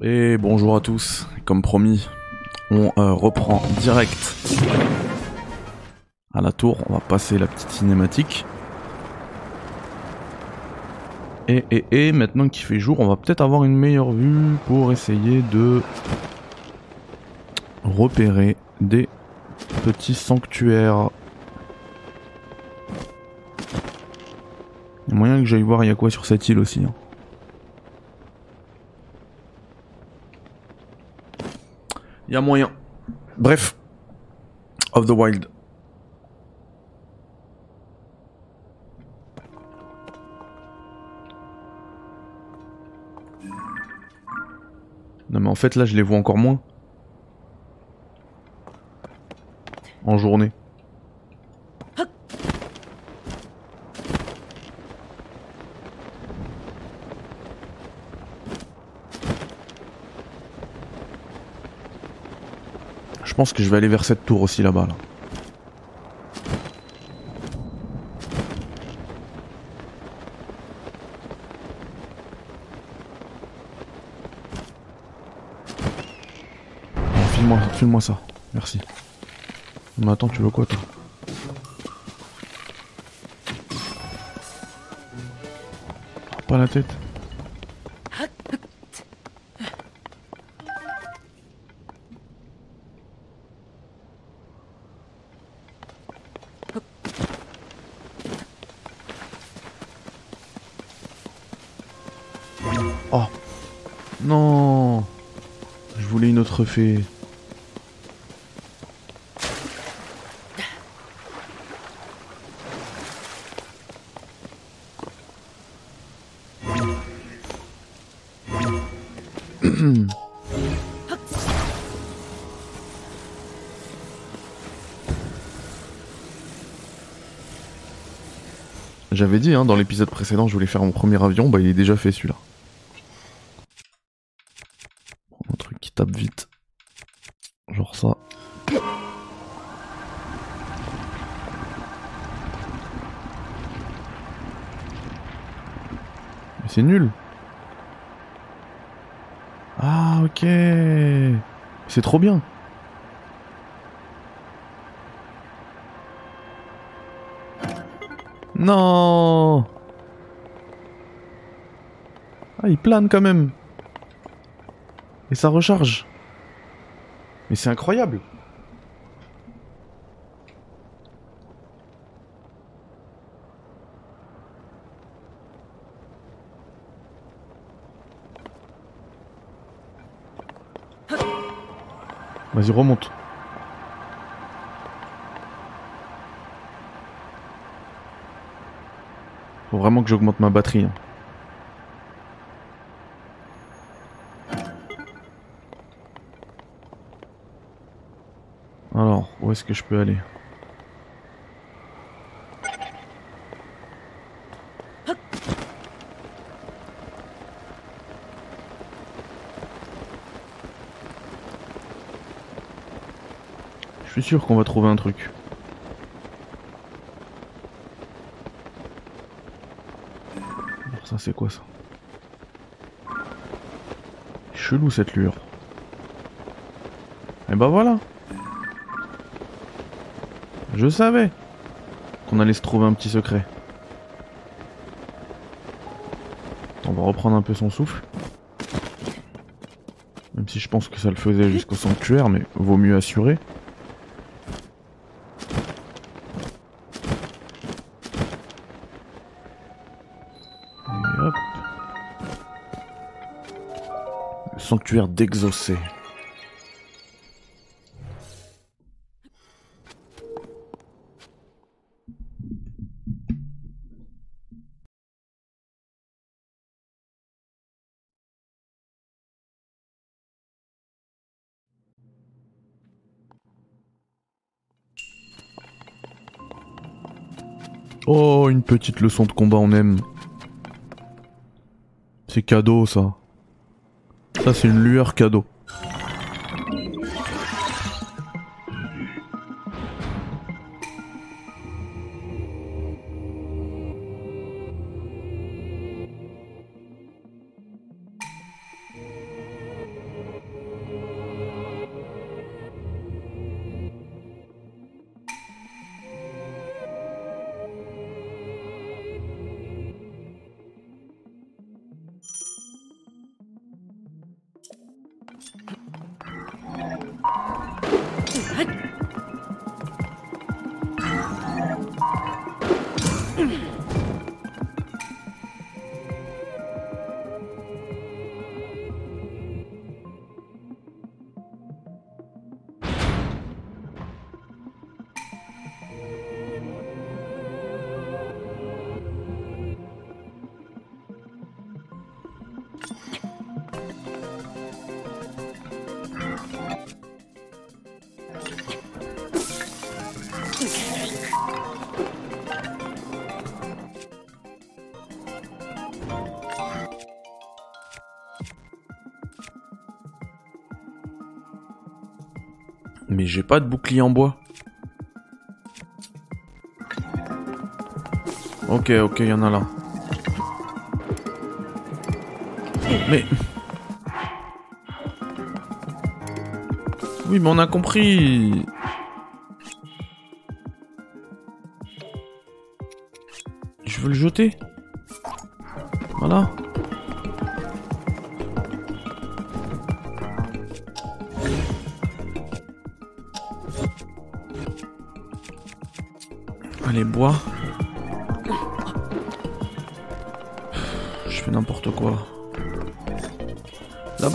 Et bonjour à tous, comme promis, on euh, reprend direct à la tour, on va passer la petite cinématique. Et, et, et maintenant qu'il fait jour, on va peut-être avoir une meilleure vue pour essayer de repérer des petits sanctuaires. Il y a moyen que j'aille voir il y a quoi sur cette île aussi. hein. Il y a moyen. Bref. Of the Wild. Non mais en fait là je les vois encore moins. En journée. Pense que je vais aller vers cette tour aussi là-bas. Là. File-moi file-moi ça, merci. Mais attends, tu veux quoi toi? Pas la tête. J'avais dit hein, dans l'épisode précédent, je voulais faire mon premier avion, bah il est déjà fait celui-là. C'est trop bien. Non Ah, il plane quand même. Et ça recharge. Mais c'est incroyable. Vas-y, remonte. Faut vraiment que j'augmente ma batterie. hein. Alors, où est-ce que je peux aller? Suis sûr qu'on va trouver un truc. Alors ça c'est quoi ça? Chelou cette lueur. Et bah voilà. Je savais qu'on allait se trouver un petit secret. On va reprendre un peu son souffle. Même si je pense que ça le faisait jusqu'au sanctuaire, mais vaut mieux assurer. Le sanctuaire d'Exaucé. Oh, une petite leçon de combat, on aime. C'est cadeau, ça. C'est une lueur cadeau. Mais j'ai pas de bouclier en bois. Ok, ok, il y en a là. Mais... Oui, mais on a compris. Je veux le jeter.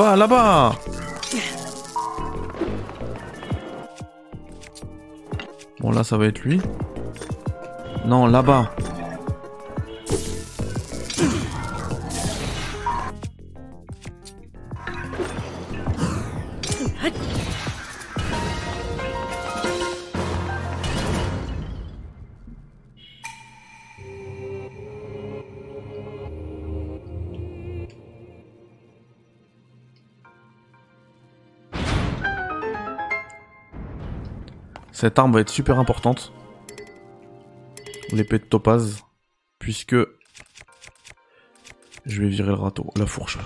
Là-bas, là-bas Bon, là, ça va être lui. Non, là-bas. Cette arme va être super importante. L'épée de topaz. Puisque... Je vais virer le râteau, la fourche.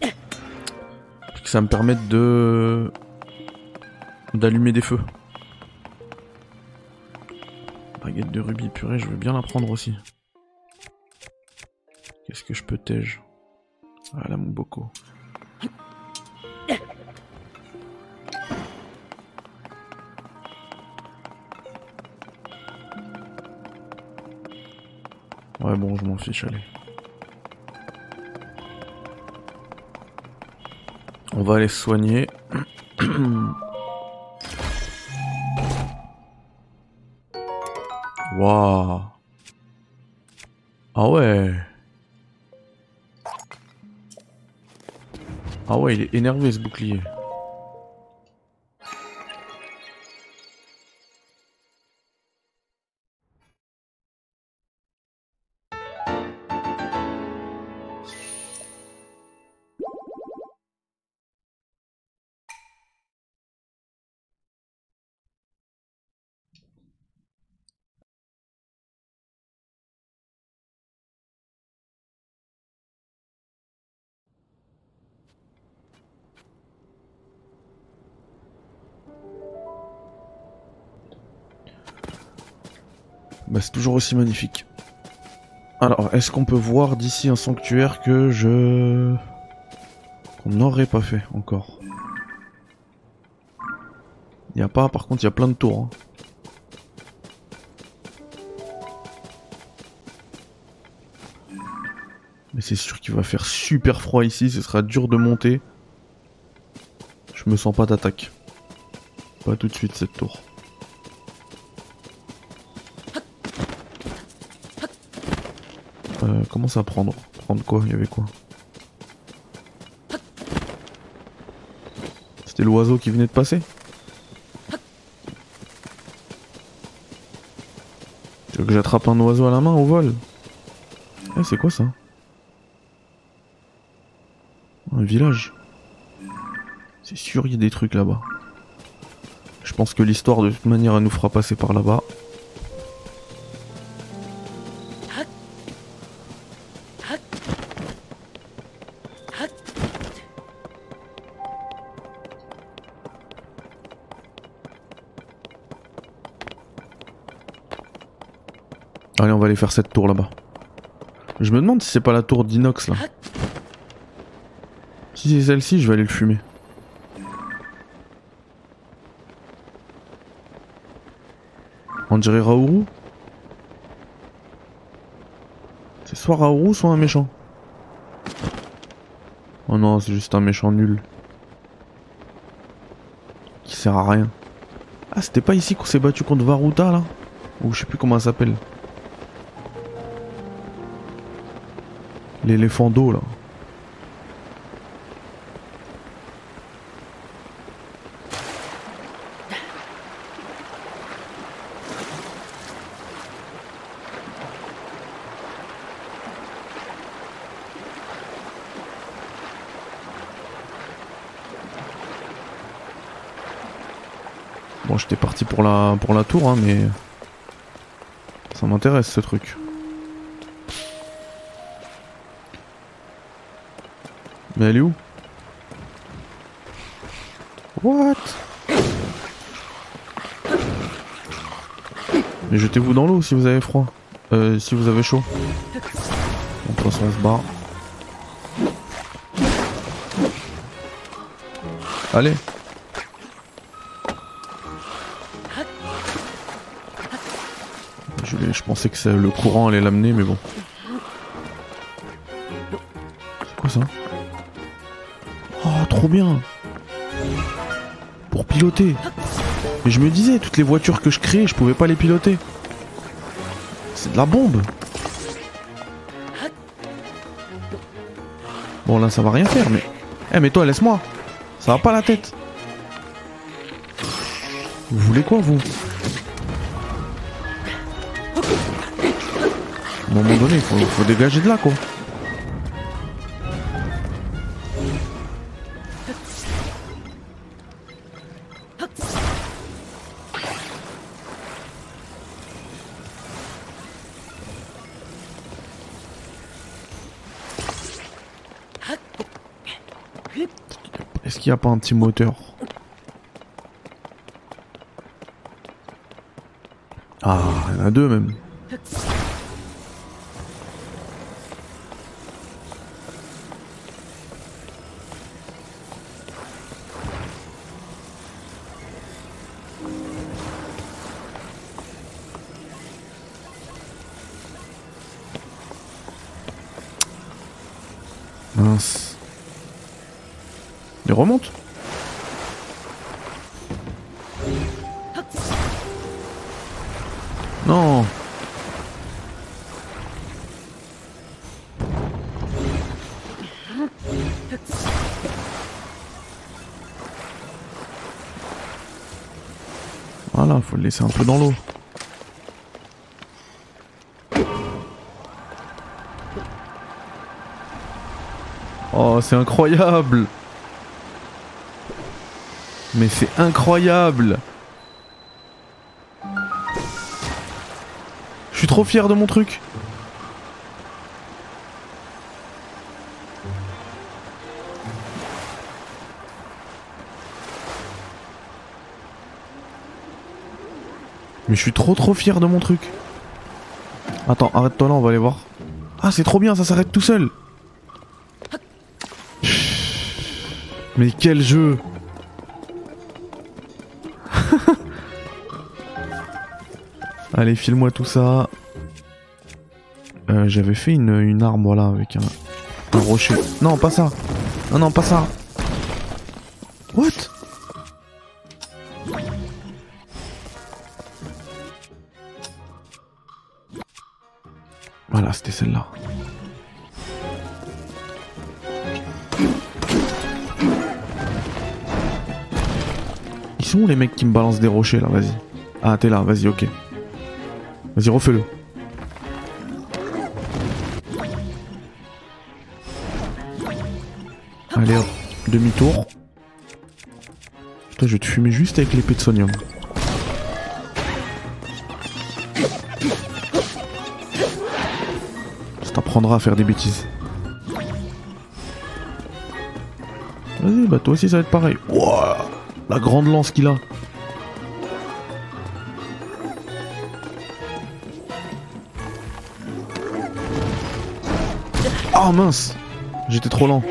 Puisque ça me permet de... D'allumer des feux. Baguette de rubis purée, je veux bien la prendre aussi. Qu'est-ce que je peux tège? Ah la Muboko. Bon, je m'en fiche, allez. On va aller soigner. Waouh. Ah ouais. Ah ouais, il est énervé ce bouclier. Bah, c'est toujours aussi magnifique. Alors, est-ce qu'on peut voir d'ici un sanctuaire que je... qu'on n'aurait pas fait encore? Il n'y a pas, par contre, il y a plein de tours. Hein. Mais c'est sûr qu'il va faire super froid ici, ce sera dur de monter. Je me sens pas d'attaque. Pas tout de suite cette tour. Euh, comment ça prendre Prendre quoi Il y avait quoi C'était l'oiseau qui venait de passer Tu veux que j'attrape un oiseau à la main au vol Eh, c'est quoi ça Un village. C'est sûr, il y a des trucs là-bas. Je pense que l'histoire, de toute manière, elle nous fera passer par là-bas. Allez, on va aller faire cette tour là-bas. Je me demande si c'est pas la tour d'inox là. Si c'est celle-ci, je vais aller le fumer. On dirait Raourou C'est soit Raourou, soit un méchant. Oh non, c'est juste un méchant nul. Qui sert à rien. Ah, c'était pas ici qu'on s'est battu contre Varuta là? Ou je sais plus comment ça s'appelle. L'éléphant d'eau là. Bon, j'étais parti pour la, pour la tour, hein, mais... Ça m'intéresse ce truc. Mais elle est où What Mais jetez-vous dans l'eau si vous avez froid. Euh, si vous avez chaud. Bon, de toute façon, on se barre. Allez. Je, pensais que le courant allait l'amener, mais bon. Trop bien. Pour piloter. Mais je me disais, toutes les voitures que je crée, je pouvais pas les piloter. C'est de la bombe. Bon, là, ça va rien faire, mais... Eh, mais toi, laisse-moi. Ça va pas la tête. Vous voulez quoi, vous? À un moment donné, faut dégager de là, quoi. A pas un petit moteur Ah, il y en a deux même. Il remonte. Non. Voilà, faut le laisser un peu dans l'eau. Oh, c'est incroyable Mais c'est incroyable Je suis trop fier de mon truc Mais je suis trop trop fier de mon truc. Attends, arrête-toi là, on va aller voir. Ah, c'est trop bien, ça s'arrête tout seul. Mais quel jeu Allez, file-moi tout ça. Euh, J'avais fait une, une arme, voilà, avec un, un rocher. Non, pas ça. Non, non, pas ça. What? Voilà, c'était celle-là. Ils sont où les mecs qui me balancent des rochers là? Vas-y. Ah, t'es là, vas-y, ok. Vas-y, refais-le. Allez demi-tour. Putain, je vais te fumer juste avec l'épée de sonium. Ça t'apprendra à faire des bêtises. Vas-y, bah toi aussi ça va être pareil. La grande lance qu'il a. Oh mince J'étais trop lent.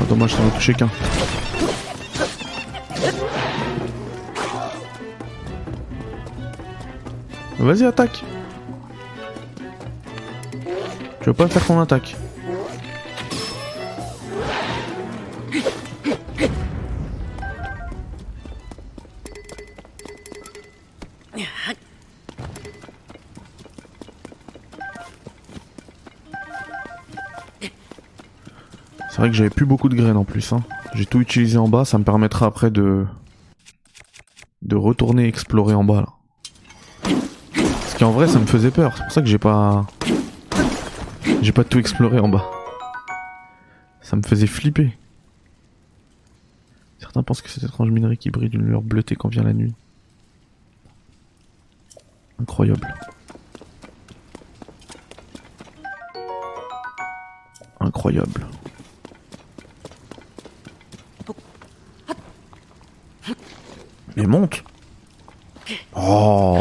Oh, dommage, ça n'a touché qu'un. Vas-y, attaque Tu veux pas faire qu'on attaque vrai que j'avais plus beaucoup de graines en plus. Hein. J'ai tout utilisé en bas, ça me permettra après de de retourner explorer en bas là. Parce qu'en vrai ça me faisait peur, c'est pour ça que j'ai pas j'ai pas tout exploré en bas. Ça me faisait flipper. Certains pensent que cette étrange minerie qui brille d'une lueur bleutée quand vient la nuit. Incroyable. Incroyable. Mais monte Oh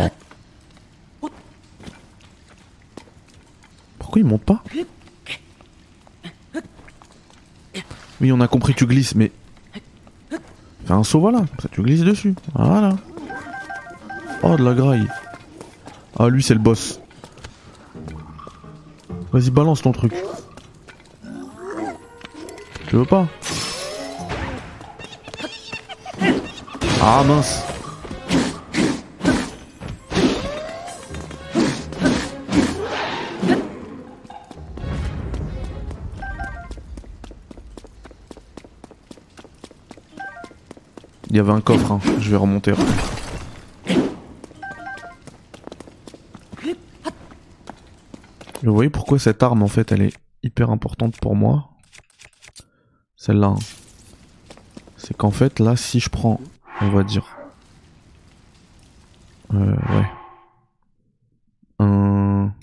Pourquoi il monte pas Oui, on a compris, tu glisses, mais... Fais un saut, voilà, ça tu glisses dessus. Voilà. Oh, de la graille. Ah, lui, c'est le boss. Vas-y, balance ton truc. Tu veux pas Ah mince Il y avait un coffre, hein. je vais remonter. Vous voyez pourquoi cette arme en fait elle est hyper importante pour moi? Celle-là. Hein. C'est qu'en fait là si je prends on va dire. Euh, ouais. Un...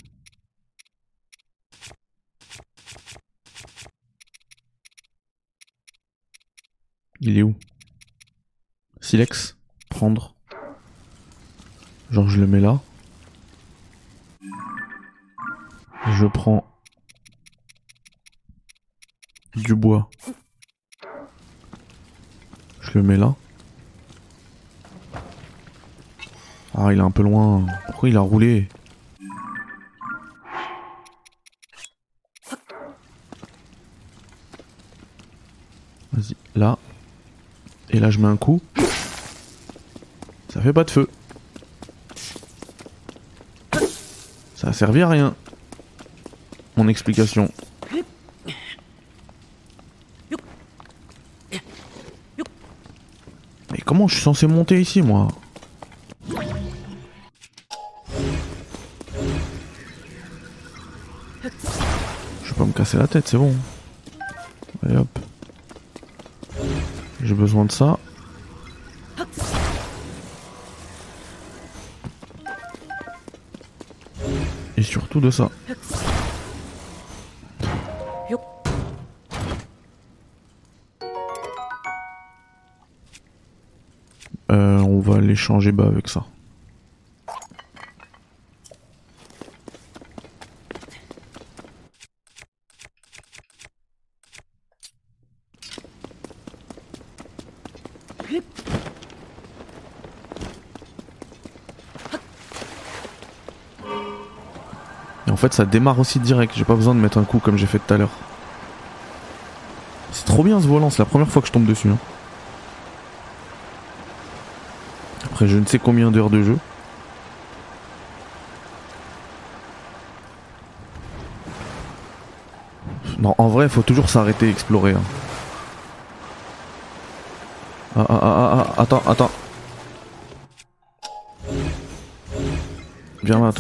Il est où? Silex? Prendre? Genre je le mets là. Je prends du bois. Je le mets là. Ah, il est un peu loin. Pourquoi il a roulé Vas-y, là. Et là, je mets un coup. Ça fait pas de feu. Ça a servi à rien. Mon explication. Mais comment je suis censé monter ici, moi? Casser la tête, c'est bon. Hop. J'ai besoin de ça. Et surtout de ça. Euh, on va l'échanger bas avec ça. Fait ça démarre aussi direct, j'ai pas besoin de mettre un coup comme j'ai fait tout à l'heure. C'est trop bien ce volant, c'est la première fois que je tombe dessus. Hein. Après je ne sais combien d'heures de jeu. Non, en vrai, faut toujours s'arrêter et explorer. Hein. Ah, ah, ah, ah, ah, attends, attends. Viens là.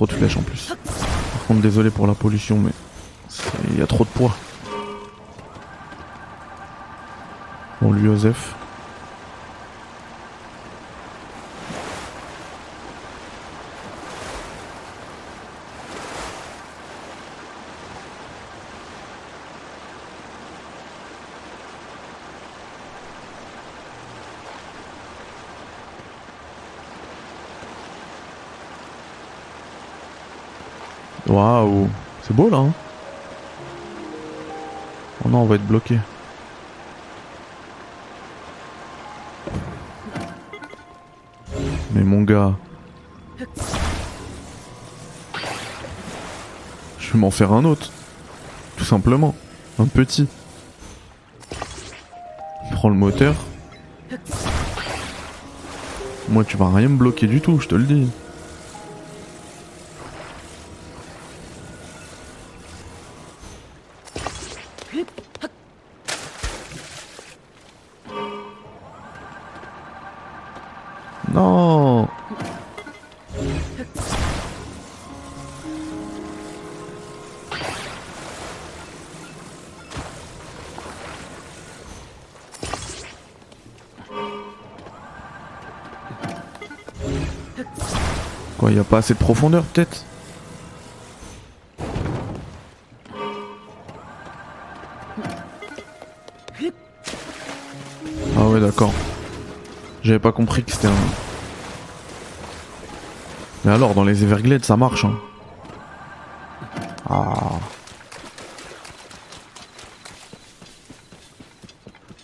Trop de flèches en plus. Par contre, désolé pour la pollution, mais il y a trop de poids. Bon, lui, Joseph. Waouh, c'est beau là. Hein oh non, on va être bloqué. Mais mon gars. Je vais m'en faire un autre. Tout simplement. Un petit. Prends le moteur. Moi tu vas rien me bloquer du tout, je te le dis. Assez de profondeur peut-être Ah ouais d'accord. J'avais pas compris que c'était un... Mais alors, dans les Everglades, ça marche, hein. Ah.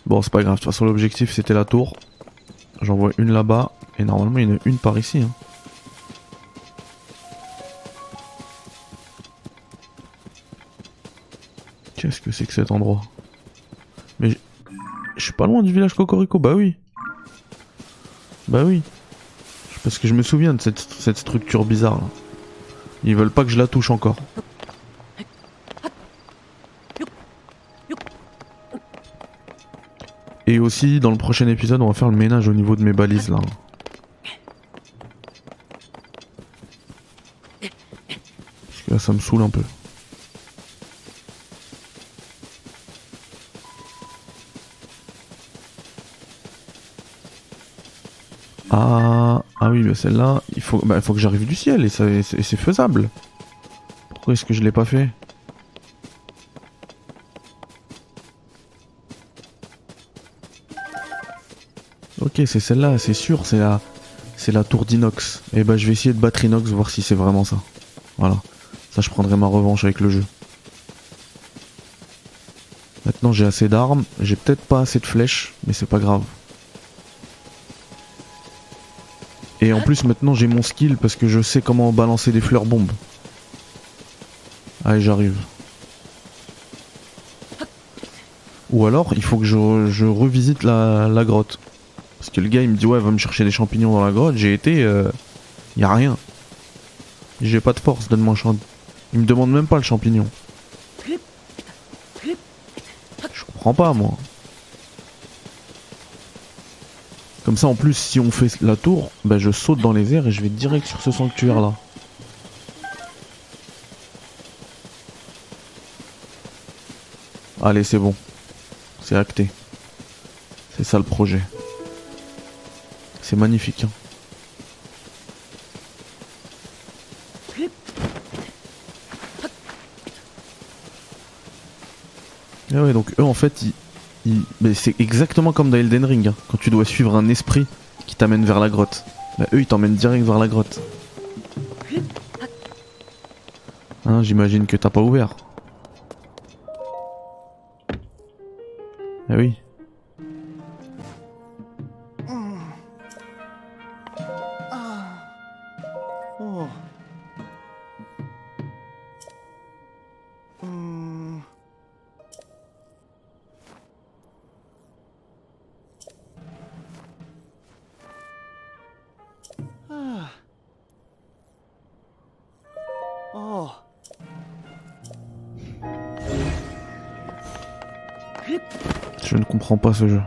Bon, c'est pas grave. De toute façon, l'objectif, c'était la tour. J'en vois une là-bas. Et normalement, il y en a une par ici. Hein. Qu'est-ce que c'est que cet endroit? Mais je suis pas loin du village Cocorico. Bah oui. Bah oui. Parce que je me souviens de cette, cette structure bizarre là. Ils veulent pas que je la touche encore. Et aussi, dans le prochain épisode, on va faire le ménage au niveau de mes balises là. Parce que là, ça me saoule un peu. Ah, ah oui, mais celle-là, il faut, bah, faut que j'arrive du ciel et, c'est faisable. Pourquoi est-ce que je l'ai pas fait? Ok, c'est celle-là, c'est sûr, c'est la, c'est la tour d'inox. Et bah, je vais essayer de battre inox, voir si c'est vraiment ça. Voilà. Ça, je prendrai ma revanche avec le jeu. Maintenant, j'ai assez d'armes. J'ai peut-être pas assez de flèches, mais c'est pas grave. Et en plus maintenant j'ai mon skill parce que je sais comment balancer des fleurs bombes. Allez j'arrive. Ou alors il faut que je, je revisite la, la grotte. Parce que le gars il me dit ouais va me chercher des champignons dans la grotte. J'ai été... Euh, y a rien. J'ai pas de force, donne-moi un champ. Il me demande même pas le champignon. Je comprends pas moi. Comme ça en plus si on fait la tour, bah, je saute dans les airs et je vais direct sur ce sanctuaire là. Allez c'est bon. C'est acté. C'est ça le projet. C'est magnifique. Ah ouais donc eux en fait ils, c'est exactement comme dans Elden Ring, hein, quand tu dois suivre un esprit qui t'amène vers la grotte. Bah, eux, ils t'emmènent direct vers la grotte. Hein, J'imagine que t'as pas ouvert. Ah oui. Je ne comprends pas ce jeu.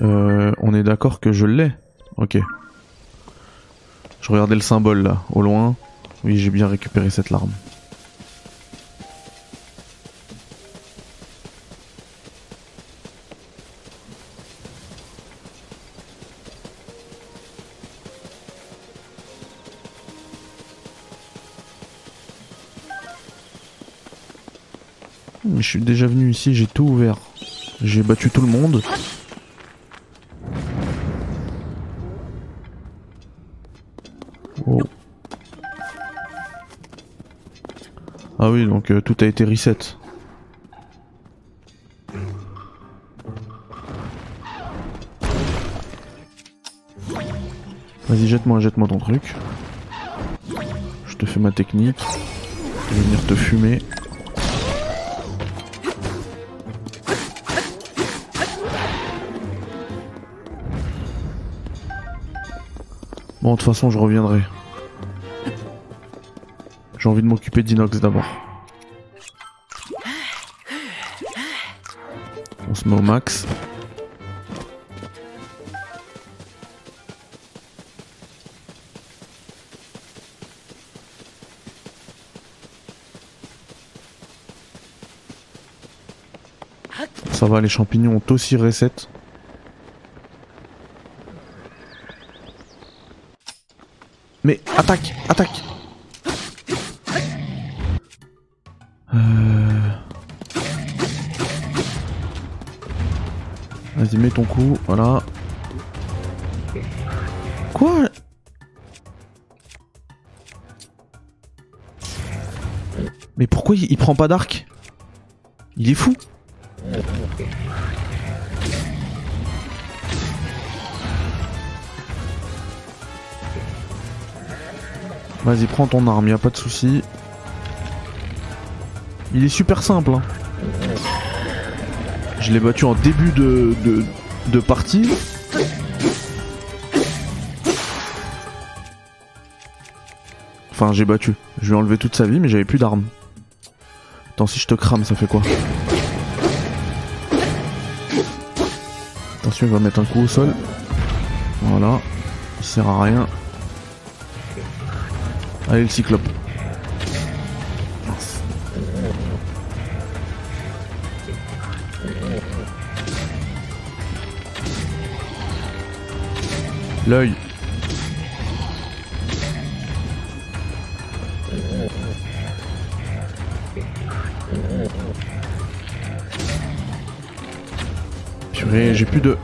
Euh, on est d'accord que je l'ai Ok. Je regardais le symbole là, au loin. Oui, j'ai bien récupéré cette larme. Suis déjà venu ici, j'ai tout ouvert. J'ai battu tout le monde. Wow. Ah oui, donc euh, tout a été reset. Vas-y, jette-moi, jette-moi ton truc. Je te fais ma technique. Je vais venir te fumer. Bon, de toute façon, je reviendrai. J'ai envie de m'occuper d'Inox d'abord. On se met au max. Ça va, les champignons ont aussi reset. Attaque, attaque. Euh... Vas-y, mets ton coup, voilà. Quoi? Mais pourquoi il, il prend pas d'arc? Il est fou Vas-y, prends ton arme, y a pas de souci. Il est super simple. hein. Je l'ai battu en début de, de, de partie. Enfin, j'ai battu. Je lui ai enlevé toute sa vie, mais j'avais plus d'armes. Attends, si je te crame, ça fait quoi? Attention, il va mettre un coup au sol. Voilà. Il sert à rien. Allez, le cyclope. L'œil. J'ai plus de...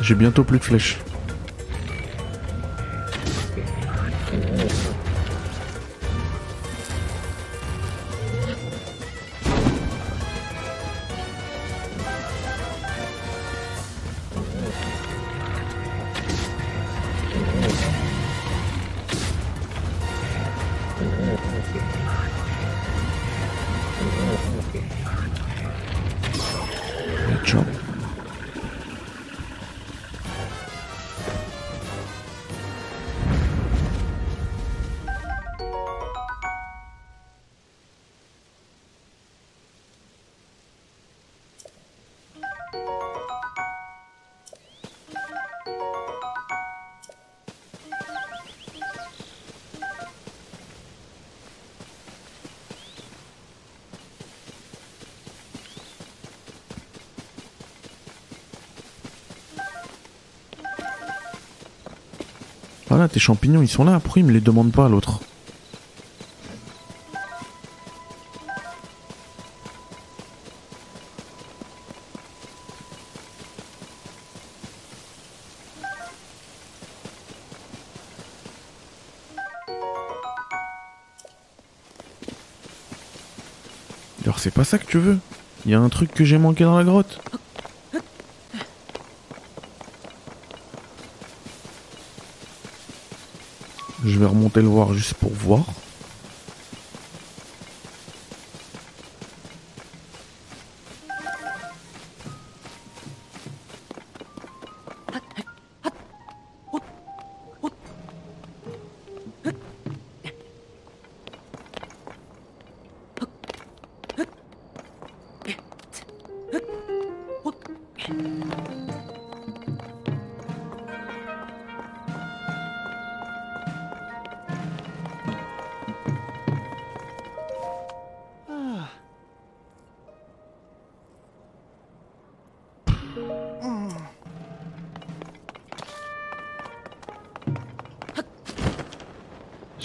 J'ai bientôt plus de flèches. Voilà, tes champignons, ils sont là. Pourquoi ils me les demandent pas, l'autre Alors, c'est pas ça que tu veux? Il y a un truc que j'ai manqué dans la grotte? Je vais remonter le voir juste pour voir.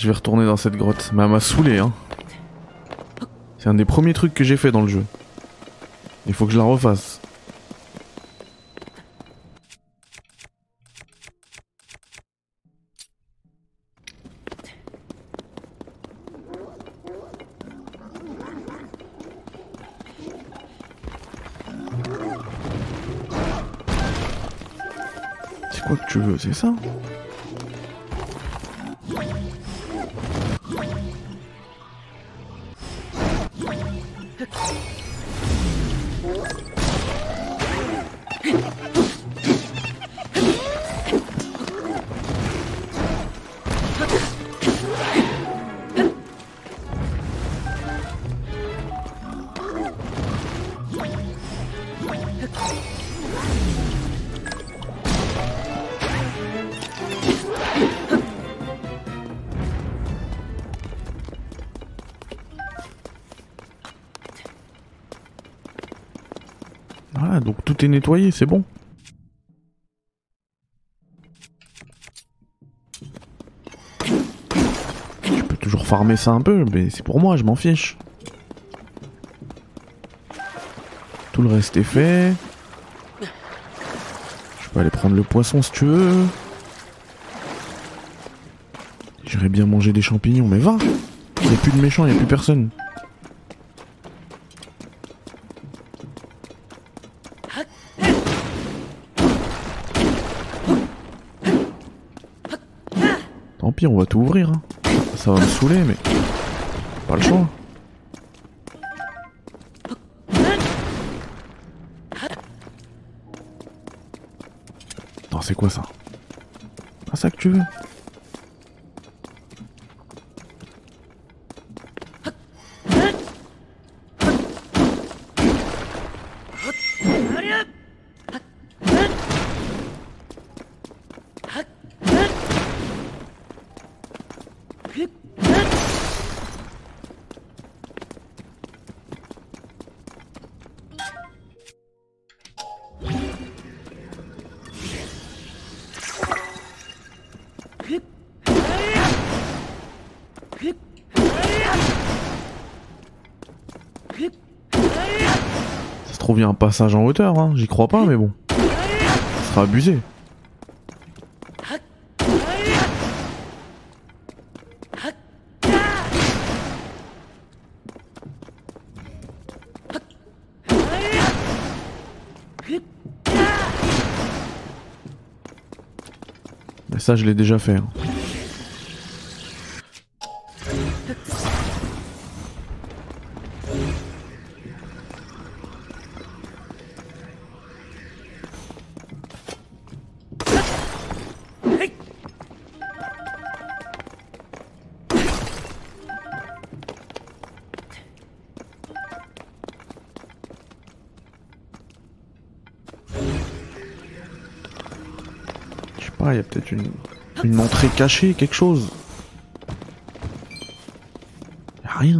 je vais retourner dans cette grotte. Mais elle m'a saoulé, hein. C'est un des premiers trucs que j'ai fait dans le jeu. Il faut que je la refasse. C'est quoi que tu veux, c'est ça? Est nettoyé, c'est bon. Je peux toujours farmer ça un peu, mais c'est pour moi, je m'en fiche. Tout le reste est fait. Je peux aller prendre le poisson si tu veux. J'irais bien manger des champignons, mais va Il a plus de méchants, il a plus personne. Pis, on va tout ouvrir. hein. Ça va me saouler, mais pas le choix. Attends, c'est quoi ça? Ah, ça que tu veux? Passage en hauteur, hein. J'y crois pas, mais bon. Ce sera abusé. Mais ça, je l'ai déjà fait. hein. Cachée, quelque chose. Rien.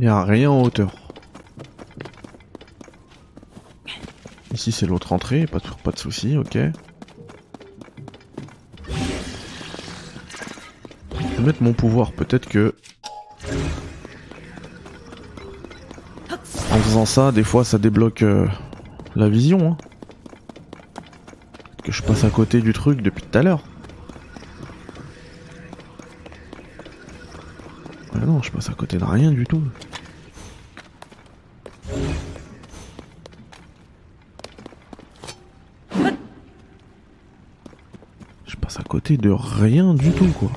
Y a rien en hauteur. Ici c'est l'autre entrée, pas de, pas soucis, ok. Je vais mettre mon pouvoir, peut-être que... En faisant ça, des fois ça débloque euh, la vision. Hein. que je passe à côté du truc depuis tout à l'heure. Ah non, je passe à côté de rien du tout. Je passe à de rien du tout, quoi.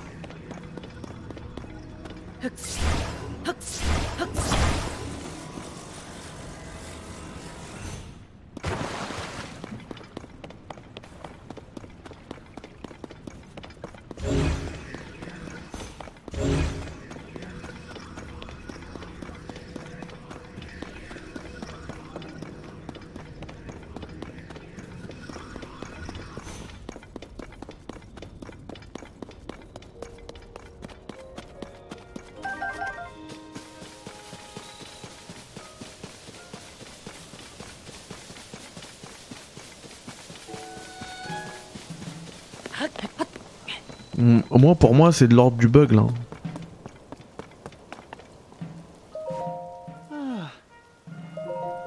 Mm, Moi, pour moi, c'est de l'ordre du bug là.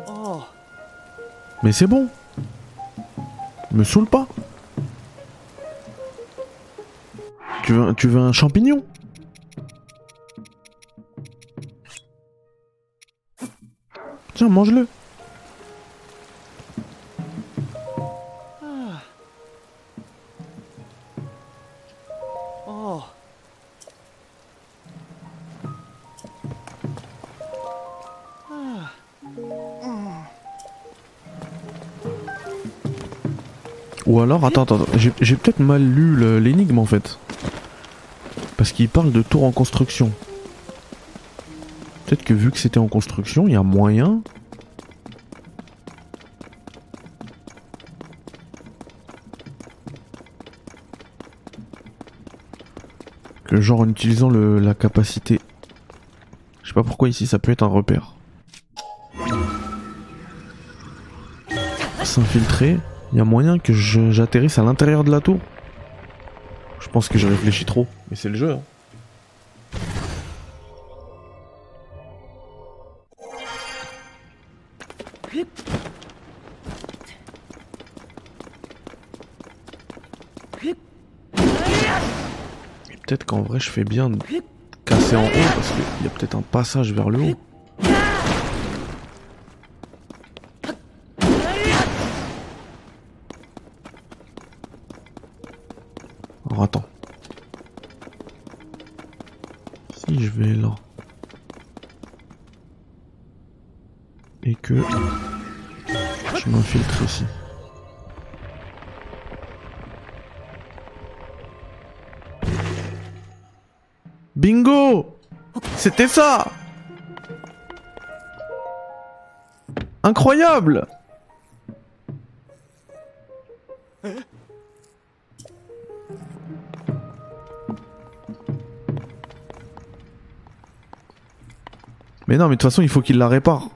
Oh. Mais c'est bon. Me saoule pas. Tu veux, tu veux un champignon? Tiens, mange-le. Ou alors, attends, attends, j'ai peut-être mal lu l'énigme en fait. Parce qu'il parle de tour en construction. Peut-être que vu que c'était en construction, il y a moyen. Que genre en utilisant le, la capacité. Je sais pas pourquoi ici ça peut être un repère. S'infiltrer. Il y a moyen que j'atterrisse à l'intérieur de la tour. Je pense que je réfléchis trop, mais c'est le jeu. hein. Peut-être qu'en vrai je fais bien de casser en haut parce qu'il y a peut-être un passage vers le haut. Alors attends. Si je vais là. Et je m'infiltre ici. Bingo C'était ça Incroyable Mais non, mais de toute façon, il faut qu'il la répare.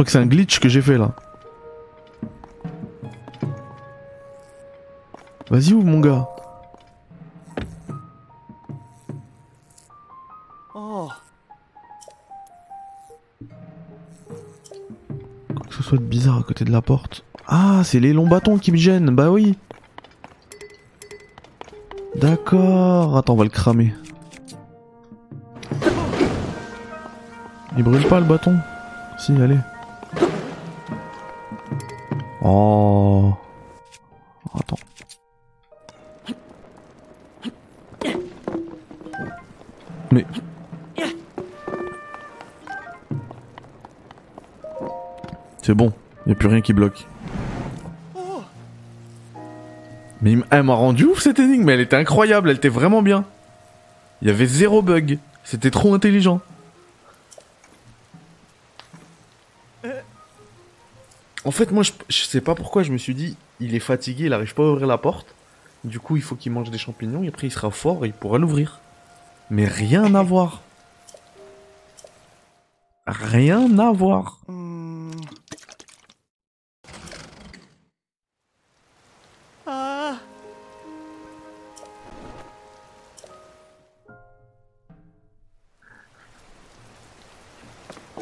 Je crois que c'est un glitch que j'ai fait là. Vas-y ouvre mon gars. Oh. Quoi que ce soit de bizarre à côté de la porte. Ah, c'est les longs bâtons qui me gênent, bah oui. D'accord. Attends, on va le cramer. Il brûle pas le bâton? Si, allez. Oh. Attends. Mais. C'est bon, y a plus rien qui bloque. Mais elle m'a rendu ouf cette énigme, elle était incroyable, elle était vraiment bien. Il y avait zéro bug, c'était trop intelligent. En fait, moi, je, je sais pas pourquoi, je me suis dit, il est fatigué, il arrive pas à ouvrir la porte. Du coup, il faut qu'il mange des champignons et après il sera fort et il pourra l'ouvrir. Mais rien à voir. Rien à voir. Hmm. Ah.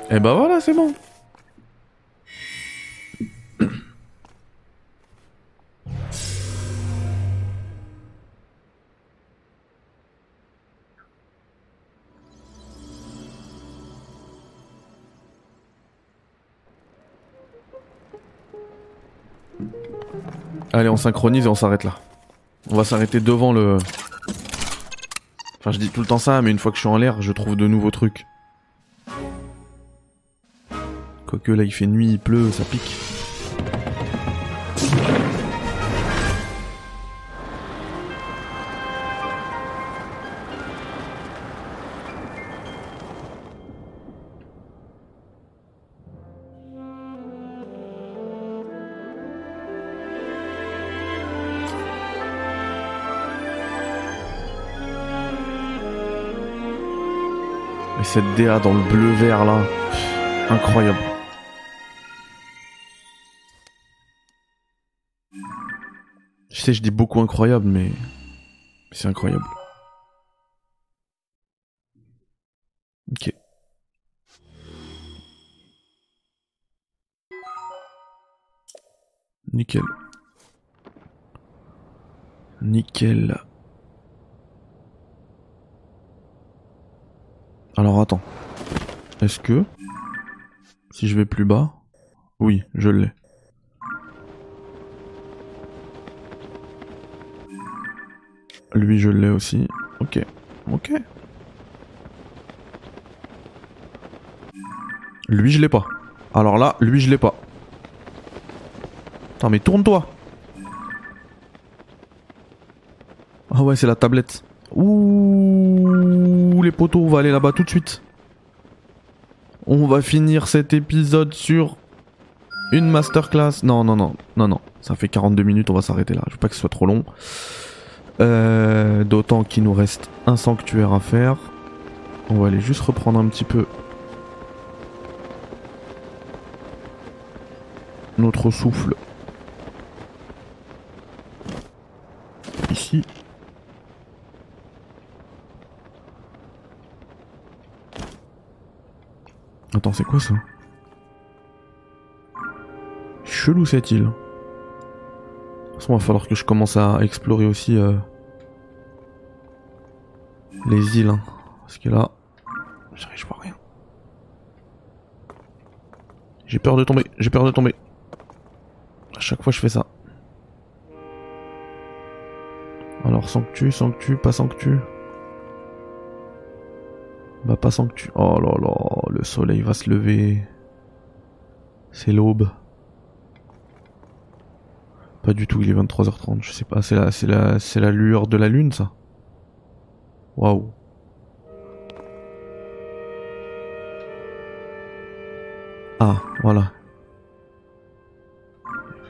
Et bah voilà, c'est bon. Allez, on synchronise et on s'arrête là. On va s'arrêter devant le... Enfin, je dis tout le temps ça, mais une fois que je suis en l'air, je trouve de nouveaux trucs. Quoique là, il fait nuit, il pleut, ça pique. Cette DA dans le bleu vert là, incroyable. Je sais, je dis beaucoup incroyable, mais c'est incroyable. Ok. Nickel. Nickel. Alors attends. Est-ce que... Si je vais plus bas... Oui, je l'ai. Lui je l'ai aussi. Ok. Ok. Lui je l'ai pas. Alors là, lui je l'ai pas. Attends mais tourne-toi Ah ouais c'est la tablette. Ouh les poteaux, on va aller là-bas tout de suite. On va finir cet épisode sur une masterclass. Non, non, non, non, non. Ça fait 42 minutes, on va s'arrêter là. Je veux pas que ce soit trop long. Euh, D'autant qu'il nous reste un sanctuaire à faire. On va aller juste reprendre un petit peu notre souffle. Ici. C'est quoi ça? Chelou cette île. De toute va falloir que je commence à explorer aussi euh, les îles. hein. Parce que là, je vois rien. J'ai peur de tomber, j'ai peur de tomber. À chaque fois, je fais ça. Alors, sanctu, sanctu, pas sanctu. Bah pas sanctu. Oh là là, le soleil va se lever. C'est l'aube. Pas du tout, il est 23h30, je sais pas, c'est la, c'est la, c'est la lueur de la lune ça. Waouh. Ah, voilà.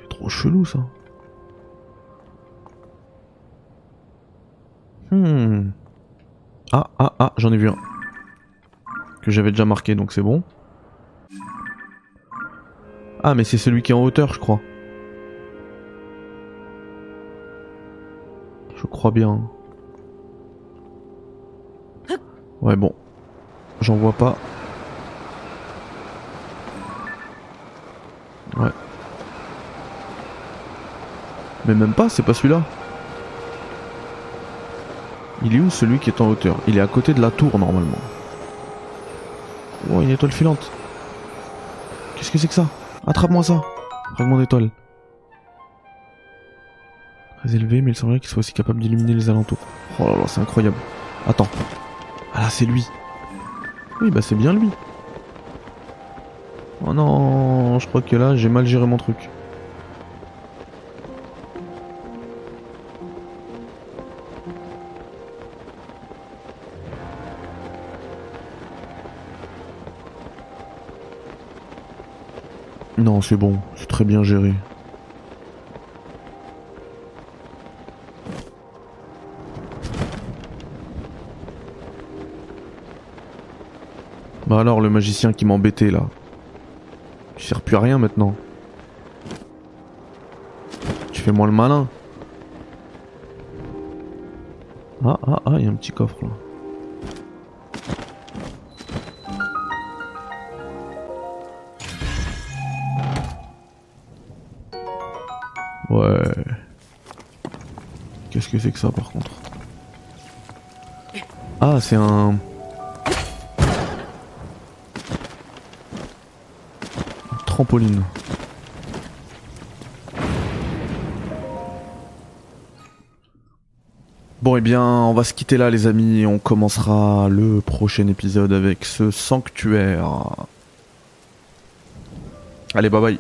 C'est trop chelou ça. Hmm. Ah, ah, ah, j'en ai vu un. Que j'avais déjà marqué, donc c'est bon. Ah, mais c'est celui qui est en hauteur, je crois. Je crois bien. Ouais, bon. J'en vois pas. Ouais. Mais même pas, c'est pas celui-là. Il est où celui qui est en hauteur? Il est à côté de la tour normalement. Oh, une étoile filante. Qu'est-ce que c'est que ça? Attrape-moi ça Fragment d'étoile. Très élevé, mais il semblerait qu'il soit aussi capable d'illuminer les alentours. Oh là là, c'est incroyable. Attends. Ah là, c'est lui. Oui, bah c'est bien lui. Oh non, je crois que là, j'ai mal géré mon truc. Non, c'est bon, c'est très bien géré. Bah alors, le magicien qui m'embêtait là. Tu plus à rien maintenant. Tu fais moi le malin. Ah, ah, ah, il y a un petit coffre là. ce que c'est que ça par contre. Ah, c'est un. Trampoline. Bon, et bien, on va se quitter là, les amis, on commencera le prochain épisode avec ce sanctuaire. Allez, bye bye.